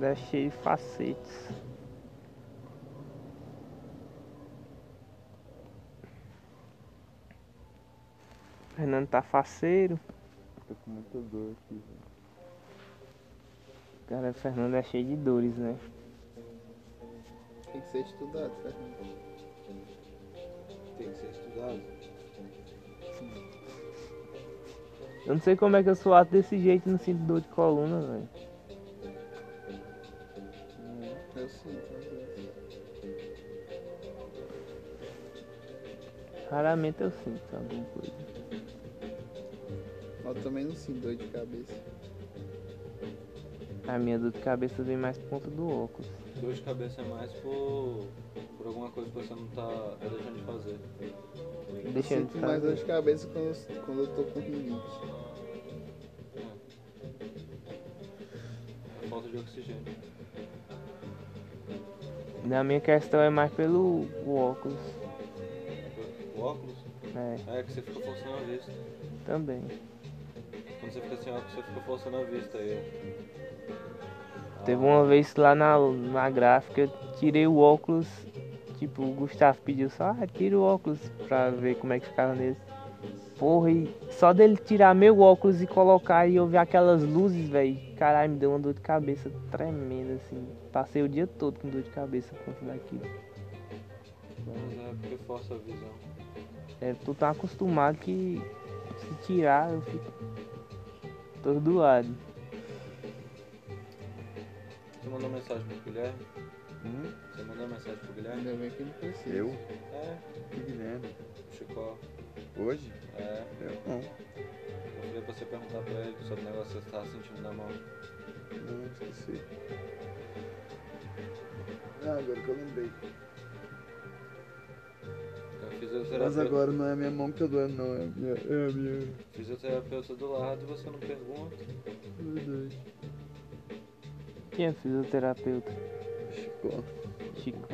É cheio de facetes. Fernando tá faceiro. Tô com muita dor aqui, velho. Cara, Fernando é cheio de dores, né? Tem que ser estudado, Fernando. Tem que ser estudado. Eu não sei como é que eu sou desse jeito e não sinto dor de coluna, velho. Raramente eu sinto alguma coisa. Mas eu também não sinto dor de cabeça. A minha dor de cabeça vem mais por conta do óculos. Dor de cabeça é mais por, por alguma coisa que você não tá deixando de fazer. Eu Deixando de sinto mais dor de cabeça quando eu, quando eu tô com rinite. É falta de oxigênio. Na minha questão é mais pelo óculos. O óculos? É, É que você fica forçando a vista. também. Quando você fica sem óculos, você fica forçando a vista aí. Teve uma vez lá na, na gráfica, eu tirei o óculos. Tipo, o Gustavo pediu só, ah, tira o óculos pra ver como é que ficava nele. Porra, e só dele tirar meu óculos e colocar e eu ver aquelas luzes, velho. Caralho, me deu uma dor de cabeça tremenda, assim. Passei o dia todo com dor de cabeça por conta daquilo. Mas é porque força a visão. É, tô tão acostumado que se tirar eu fico atordoado. Você mandou mensagem pro Guilherme? Hum? Você mandou mensagem pro Guilherme? Ainda bem que não precisa. Eu? É, Que Guilherme? o Chicó. Hoje? É. Eu não. Falei pra você perguntar pra ele sobre o negócio que você tava sentindo na mão. Não, esqueci. Ah, agora que eu lembrei. Eu fisioterapeuta, Mas agora não é a minha mão que tá doendo, não. É a minha. É a minha. fisioterapeuta do lado e você não pergunta. Verdade. Quem é fisioterapeuta? Chico. Chico.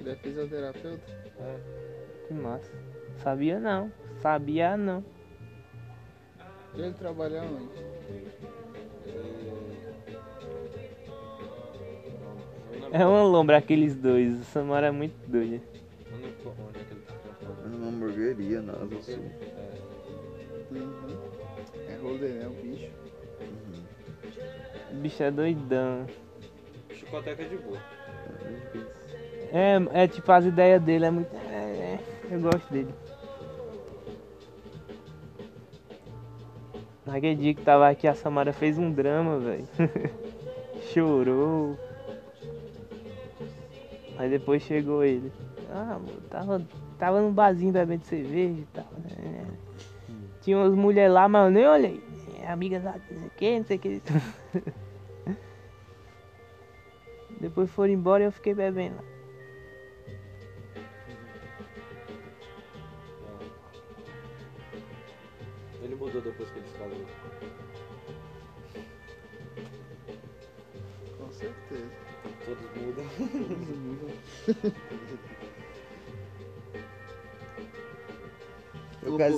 Ele é fisioterapeuta? É. Que massa. Sabia não. Sabia não. Ele trabalha onde? É uma lombra aqueles dois. O Samara é muito lembro onde é que ele tá trampando. É numa hamburgueria, na Asa Sul. É. Uhum. É rolê, né? O bicho. O bicho é doidão. Chicoteca é de boa. É, é tipo, as ideias dele é muito. É, é, eu gosto dele. Naquele dia que tava aqui, a Samara fez um drama, velho. Chorou. Aí depois chegou ele. Ah, tava, tava no barzinho bebendo cerveja e tal. né? Tinha umas mulheres lá, mas eu nem olhei. É, Amigas lá, não sei o que, não sei o que. Depois foram embora e eu fiquei bebendo lá.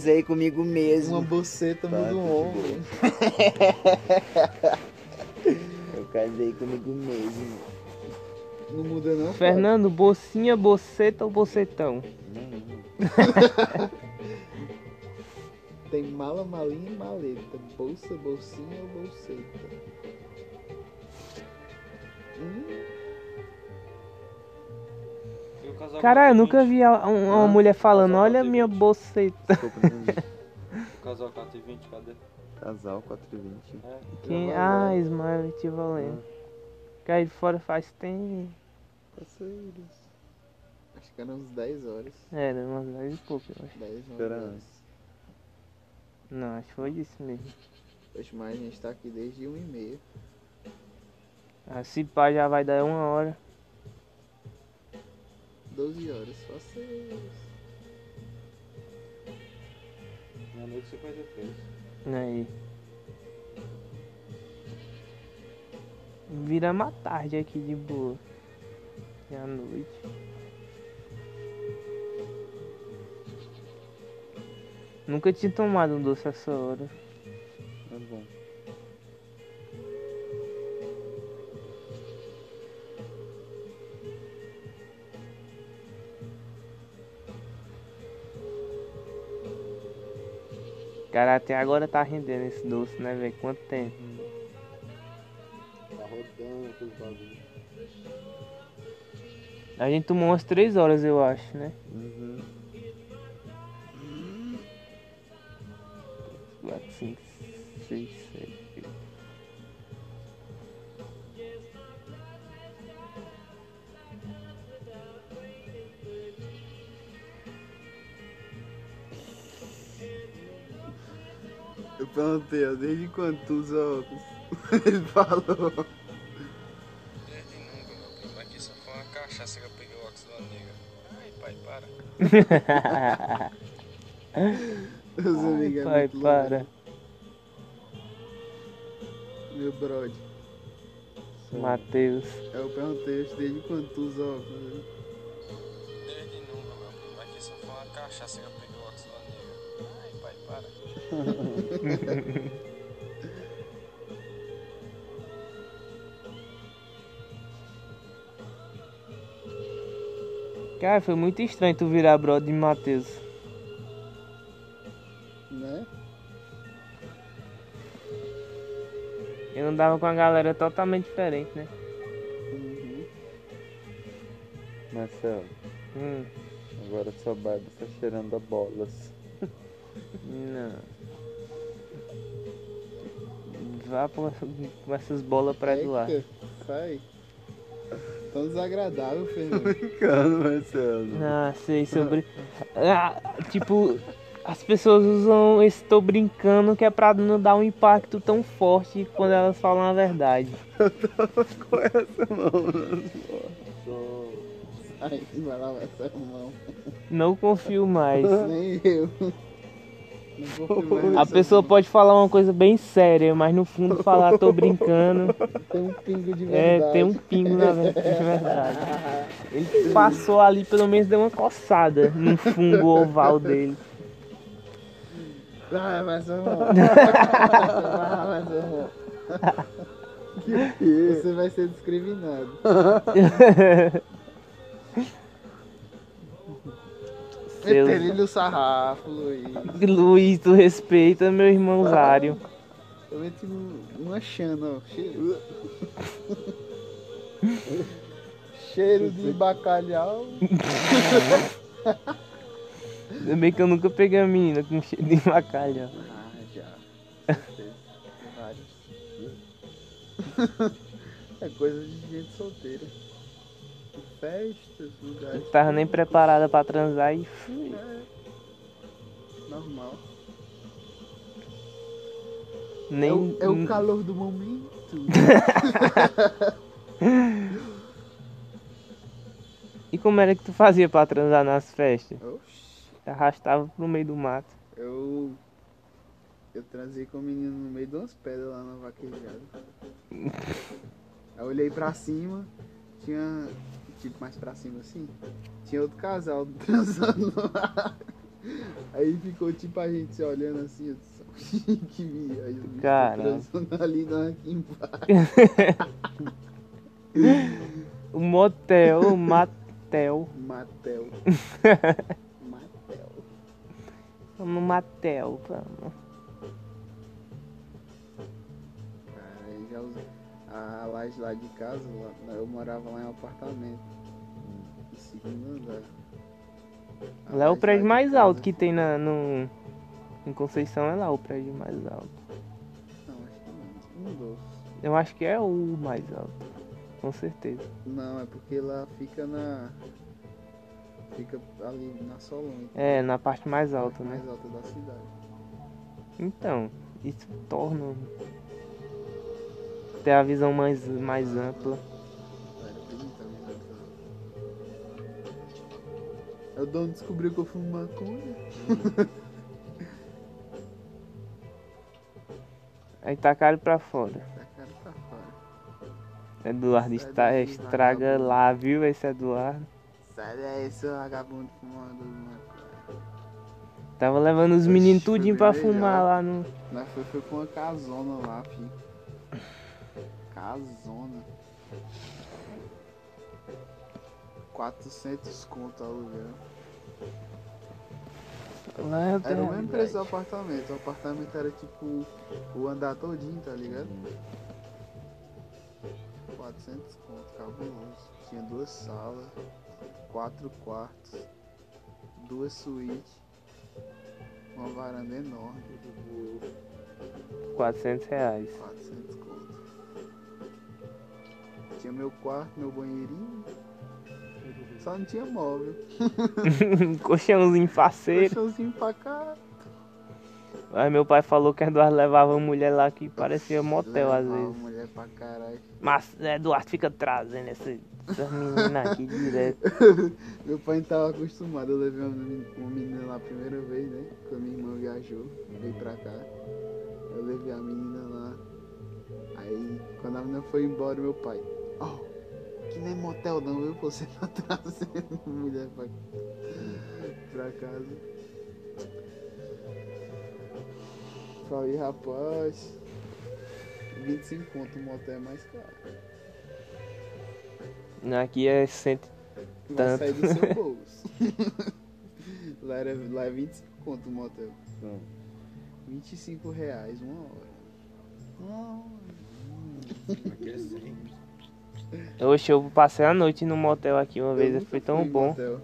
Eu casei comigo mesmo. Uma boceta muda um ombro. Eu casei comigo mesmo. Não muda não? Fernando, bocinha, boceta ou bocetão? Não, Tem mala, malinha e maleta. Bolsa, bolsinha ou bolseta? Hum, casal Caralho, eu 420? nunca vi a- um- uma Ah, mulher falando, casal olha a minha boceta. Desculpa, não vi. O casal 420, cadê? Casal 420. É. Quem? Ah, Smile, te valendo. Cai de fora faz tempo. parceiros. Acho que eram uns 10 horas. Era, umas 10 e pouco, eu acho. 10, 11 Espera horas. antes. Não, acho que foi isso mesmo. Poxa, mas a gente tá aqui desde 1 e meia. Ah, se pá já vai dar uma hora. 12 horas, parceiros. Meia-noite e 53. Aí. Viramos a tarde aqui de boa. E à noite. Nunca tinha tomado um doce essa hora. Tá bom. Cara, até agora tá rendendo esse doce, né, velho? Quanto tempo? Tá rodando aqueles bagulhos. A gente tomou umas 3 horas, eu acho, né? Eu perguntei, ó, desde quando tu usa óculos? Ele falou. Desde nunca, meu primo. Aqui só foi uma cachaça que eu peguei o óculos da nega. Ai, pai, para. Meus amigos é Pai, para. Meu brother. Matheus. Eu perguntei desde quando tu usa óculos? Desde nunca, meu primo. Aqui só foi uma cachaça que eu Cara, foi muito estranho tu virar brother de Matheus. Né? Eu andava com a galera totalmente diferente, né? Uhum. Marcelo, Hum, agora sua barba está cheirando a bolas. não. Vá com com essas bolas pra Eduardo. Eca, Sai. Tão desagradável, Fernando. Brincando, Marcelo. Ah, sei sobre. Ah, tipo, as pessoas usam esse tô brincando que é pra não dar um impacto tão forte quando elas falam a verdade. Com essa mão. Ai, vai lá, essa mão. Não confio mais. Nem eu. Vou A pessoa pode falar uma coisa bem séria, mas no fundo falar tô brincando. Tem um pingo de É, verdade. tem um pingo na ver- de verdade. Ele passou ali, pelo menos deu uma coçada no fungo oval dele. Irmão. Vai, vai, seu irmão. Você vai ser discriminado. Seus- Meter-lhe o sarrafo, Luiz. Luiz, tu respeita meu irmão Zário. Eu meti um- uma chana, ó. Cheiro. Cheiro de bacalhau. Ainda bem que eu nunca peguei a menina com cheiro de bacalhau. Ah, já. É coisa de gente solteira. Festas, lugares. Não tava nem preparada pra transar e fui. É. Normal. Nem. É o, é o calor do momento. E como era que tu fazia pra transar nas festas? Oxi. Arrastava pro meio do mato. Eu. Eu transei com o menino no meio de umas pedras lá na vaquejada. Aí eu olhei pra cima, tinha. Tipo, mais pra cima assim. Tinha outro casal transando lá. Aí ficou tipo a gente se olhando assim, eu que viagem. Caralho. Transando ali, embaixo. O motel, o matel. Matel. Matel. Vamos no matel, vamos. Cara, aí já usei. A laje lá de casa, lá- eu morava lá em um apartamento. No segundo andar. A Lá é o prédio mais casa- alto que tem na, no. Em Conceição é lá o prédio mais alto. Não, acho que não. Um dos. Eu acho que é o mais alto. Com certeza. Não, é porque lá fica na. Fica ali na Solon, É, na parte mais alta, né? mais alta da cidade. Então, isso torna. Ter a visão mais, mais ampla. Aí o dono descobriu que eu fumo maconha. Aí tacaram pra fora. Tá pra fora. Eduardo Sai está, estraga vagabundo. lá, viu? Esse Eduardo. Sai daí, seu vagabundo fumando maconha. Tava levando os meninos tudinho pra fumar lá no. Nós foi, foi com uma casona lá, filho. Casona. 400 conto aluguel. Lá é outra Era o mesmo preço do apartamento. O apartamento era tipo o andar todinho, tá ligado? 400 conto, cabuloso. Tinha duas salas, quatro quartos, duas suítes, uma varanda enorme. 400 reais. 400 conto. Tinha meu quarto, meu banheirinho. Só não tinha móvel. Colchãozinho faceiro. Colchãozinho pra cá. Aí meu pai falou que Eduardo levava uma mulher lá que parecia motel às vezes. mulher pra caralho. Mas Eduardo fica trazendo essa, essas meninas aqui direto. Meu pai não tava acostumado, eu levei uma menina, uma menina lá a primeira vez, né? Quando minha irmã viajou, veio pra cá. Eu levei a menina lá. Aí, quando a menina foi embora, meu pai, ó, que nem motel não, viu? Você tá trazendo mulher pra, pra casa. Falei, rapaz, 25 conto o motel é mais caro. Aqui é cento... Vai Tanto. sair do seu bolso. lá, era, lá é 25 conto o motel. Não. 25 reais uma hora. Uma Aqui é sempre. Oxe, eu passei a noite no motel aqui uma vez, foi tão bom. motel.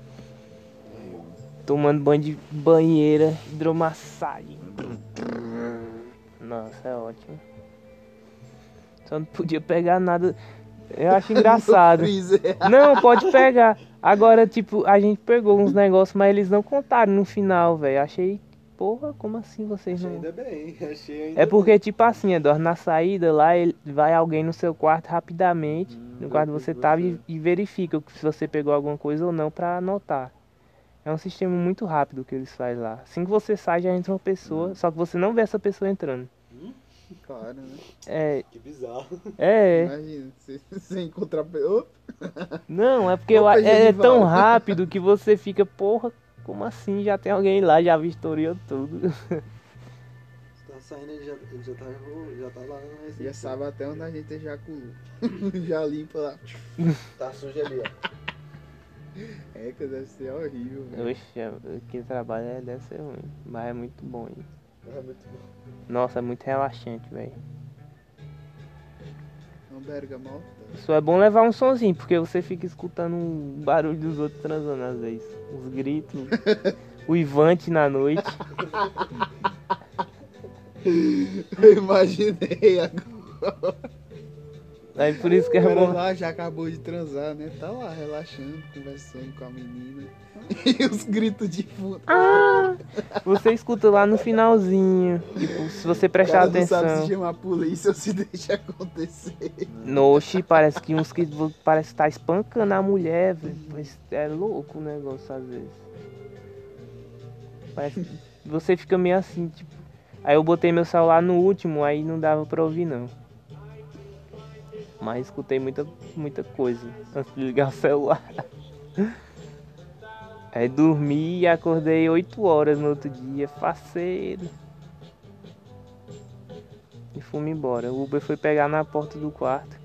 Tomando banho de banheira, hidromassagem. Nossa, é ótimo. Só não podia pegar nada. Eu acho engraçado. Freezer. Não, pode pegar. Agora, tipo, a gente pegou uns negócios, mas eles não contaram no final, velho. Achei, porra, como assim vocês Achei não. ainda bem. Achei ainda É porque, tipo assim, Eduardo, na saída lá, ele, vai alguém no seu quarto rapidamente, Hum, no quarto você tava e, e verifica se você pegou alguma coisa ou não pra anotar. É um sistema muito rápido que eles fazem lá. Assim que você sai, já entra uma pessoa, só que você não vê essa pessoa entrando. Claro, né? É, Que bizarro. é. Imagina, você, você encontrar. Não, é porque eu é, é tão rápido que você fica, porra, como assim? Já tem alguém lá, já vistoriou tudo. Tá saindo, ele já, ele já, tá, já tá lá na Já recepção. sabe até onde a gente ejaculou. Já limpa lá. Tá sujo ali, ó. É que deve ser horrível, velho. Oxe, quem trabalha é- deve ser ruim, mas é muito bom, hein? É muito bom. Nossa, é muito relaxante, velho. Bergamota. Só é bom levar um sonzinho, porque você fica escutando o barulho dos outros transando às vezes. Os gritos, o Ivante na noite. Eu imaginei agora. Aí por isso que O é bom. lá já acabou de transar, né? Tá lá relaxando, conversando com a menina. E os gritos de fundo. Ah! Você escuta lá no finalzinho. Tipo, se você O prestar cara não sabe se atenção. chamar a polícia ou se deixa acontecer. Noxe, parece que uns que parece que tá espancando a mulher, velho. É louco o negócio às vezes. Parece que você fica meio assim, tipo. Aí eu botei meu celular no último, aí não dava pra ouvir não. Mas escutei muita, muita coisa antes de ligar o celular. Aí dormi e acordei 8 horas no outro dia, faceiro. E fomos embora. O Uber foi pegar na porta do quarto.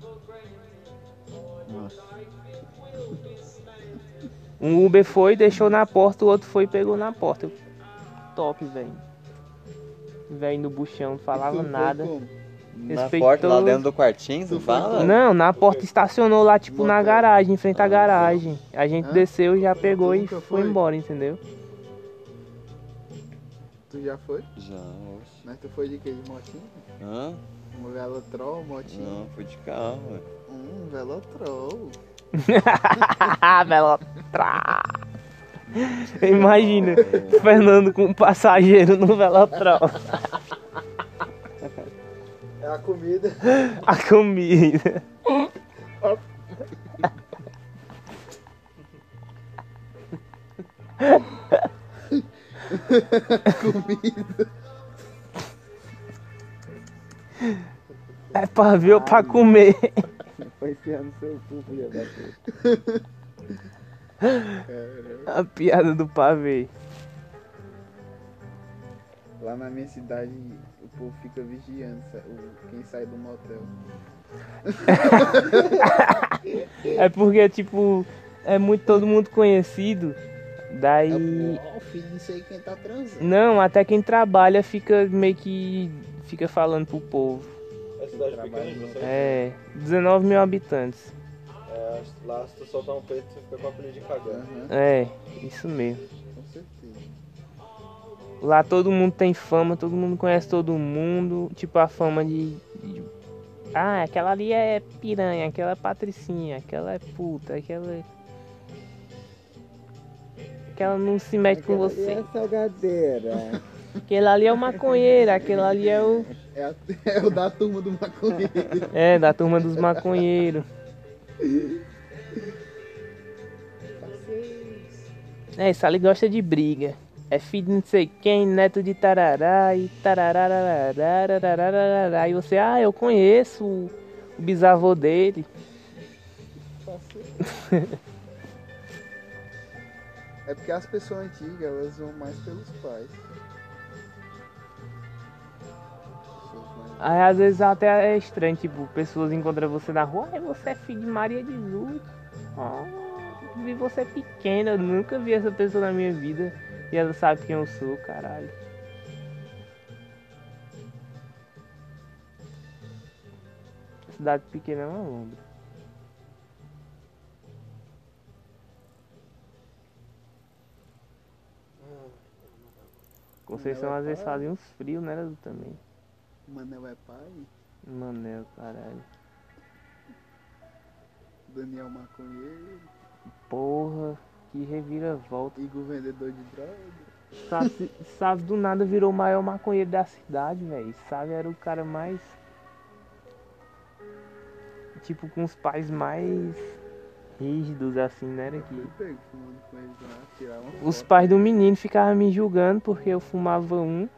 Um Uber foi, deixou na porta, o outro foi e pegou na porta. Top, velho. Velho no buchão, não falava nada. como? Na Respeitou- porta lá dentro do quartinho, você fala? Não, na porta estacionou lá, tipo, na garagem, em frente à garagem. A gente Hã? desceu e já pegou e foi foi? embora, entendeu? Tu já foi? Já, oxe. Mas tu foi de que? De motinho? Hã? Um velotrol, motinho? Não, fui de carro, ué. Um velotrol. Velotrol. Imagina, Fernando com um passageiro no Velotrol. É a comida. A comida. comida. É pra ver ou pra comer? Foi enfiando seu cu, filha da puta. A piada do pavê. Lá na minha cidade, o povo fica vigiando quem sai do motel. É porque, tipo, é muito todo mundo conhecido. Daí. É filho, não sei quem tá transando. Não, até quem trabalha fica meio que. fica falando pro povo. É cidade Trabalho pequena, você É. 19 mil habitantes. É, lá se tu soltar um peito, você fica com a apelido de cagão. Aham, É, isso mesmo. Com. Lá todo mundo tem fama, todo mundo conhece todo mundo. Tipo a fama de. de- ah, aquela ali é piranha, aquela é patricinha, aquela é puta, aquela é. Aquela não se mete com Aquela ali você. É salgadeira. Aquele ali é o maconheiro, aquele ali é o. É, a- é o da turma do maconheiro. É, da turma dos maconheiros. É, isso ali gosta de briga. É filho de não sei quem, neto de tarará e tararararararararararará. E você, ah, eu conheço o, o bisavô dele. É porque as pessoas antigas, elas vão mais pelos pais. Aí às vezes até é estranho, tipo, pessoas encontram você na rua, ai, você é filho de Maria de Luz. Oh, vi você pequena, eu nunca vi essa pessoa na minha vida. E ela sabe quem eu sou, caralho. Cidade pequena é uma lombra. Conceição às vezes fazia uns frios, né, também. Manel é pai, Manel, caralho. Daniel maconheiro, Porra, que reviravolta. Igor vendedor de droga. Sabe, sabe do nada virou o maior maconheiro da cidade, velho. Sabe, era o cara mais. Tipo, com os pais mais rígidos, assim, né? Era que... Uma Os pais do menino ficavam me julgando porque eu fumava um.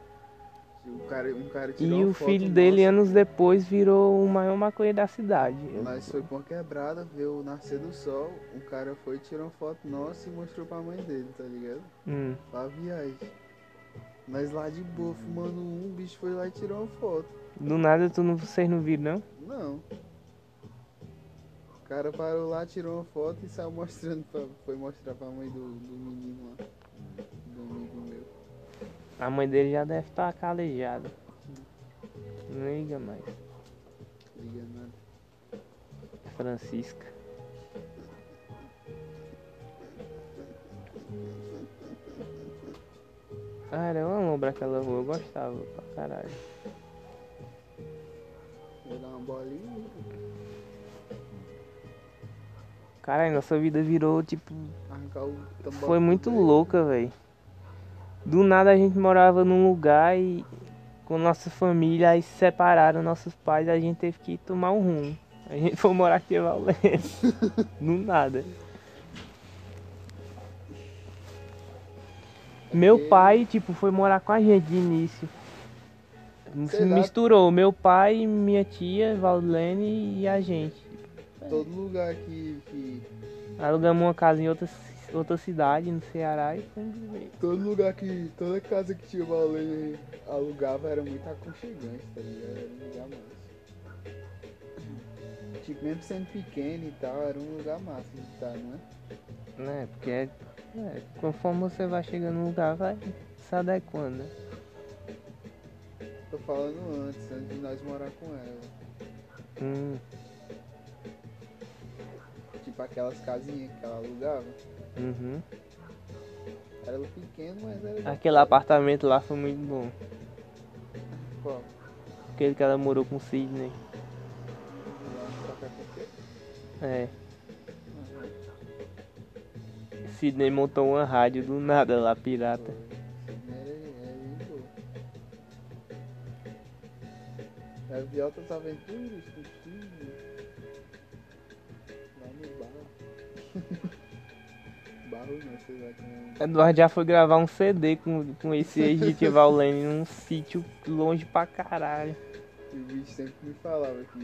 Um cara, um cara tirou E o filho dele, nossa. anos depois, virou o maior maconheiro da cidade. Nós foi uma quebrada, viu o nascer do sol, um cara foi, tirou uma foto nossa e mostrou pra mãe dele, tá ligado? Hum. Pra viagem. Nós lá de boa, fumando um, o bicho foi lá e tirou uma foto. Do nada tu não, vocês não viram, não? Não. O cara parou lá, tirou uma foto e saiu mostrando pra, foi mostrar pra mãe do, do menino lá. A mãe dele já deve estar calejada. Não liga mais. Liga nada. Francisca. Era uma lombra aquela rua, eu gostava pra caralho. Vou dar uma bolinha. Caralho, nossa vida virou tipo. Arrancar o tambacu Foi muito louca, velho. Do nada a gente morava num lugar e com nossa família, aí se separaram nossos pais, a gente teve que tomar um rumo. A gente foi morar aqui em Valência. Do nada. Meu pai, tipo, foi morar com a gente de início. Se misturou, meu pai, minha tia, Valdene e a gente. Todo lugar que, que. Alugamos uma casa em outra, outra cidade, no Ceará, e fomos viver. Todo lugar que. Toda casa que tinha lenha alugava era muito aconchegante, tá ligado? Era um lugar massa. Tipo, mesmo sendo pequeno e tal, era um lugar massa de estar, não é? Né? Porque é, é, conforme você vai chegando no lugar, vai se adequando. né? Tô falando antes, antes de nós morar com ela. Hum, Tipo aquelas casinhas que ela alugava. Uhum. Era pequeno, mas era. Aquele fora. apartamento lá foi muito bom. Qual? Aquele que ela morou com o Sidney. É. Sidney montou uma rádio do nada lá, pirata. Era, era de boa. É Viotas Eduardo já foi gravar um CD com, com esse ex-de Valene num sítio longe pra caralho. E o bicho sempre me falava que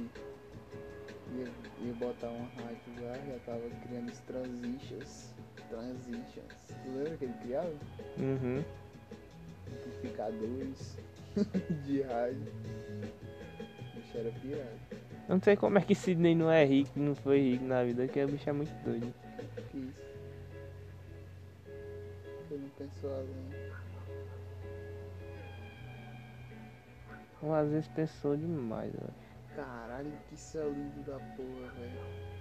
ia, ia botar uma rádio lá, já tava criando os transitions. Transitions. Tu lembra que ele criava? Uhum. Amplificadores de rádio. O bicho era pirado. Eu não sei como é que Sidney não é rico, não foi rico na vida, porque o bicho é muito doido. Que isso? Pensou além. Às vezes pensou demais, velho. Caralho, que céu lindo da porra, velho.